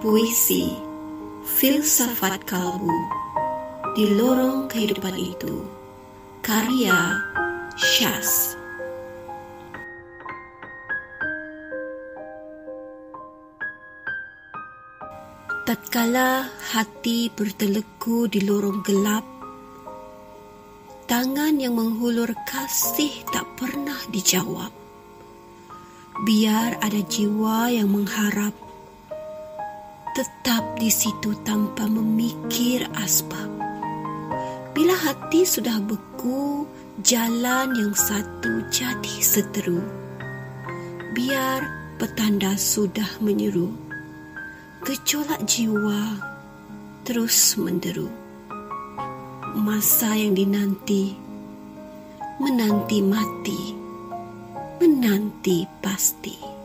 Puisi Filsafat Kalbu Di Lorong Kehidupan Itu. Karya Syaz Tatkala hati berteleku di lorong gelap Tangan yang menghulur kasih tak pernah dijawab. Biar ada jiwa yang mengharap tetap di situ tanpa memikir asbab. Bila hati sudah beku, jalan yang satu jadi seteru. Biar petanda sudah menyeru, gejolak jiwa terus menderu. Masa yang dinanti, menanti mati, menanti pasti.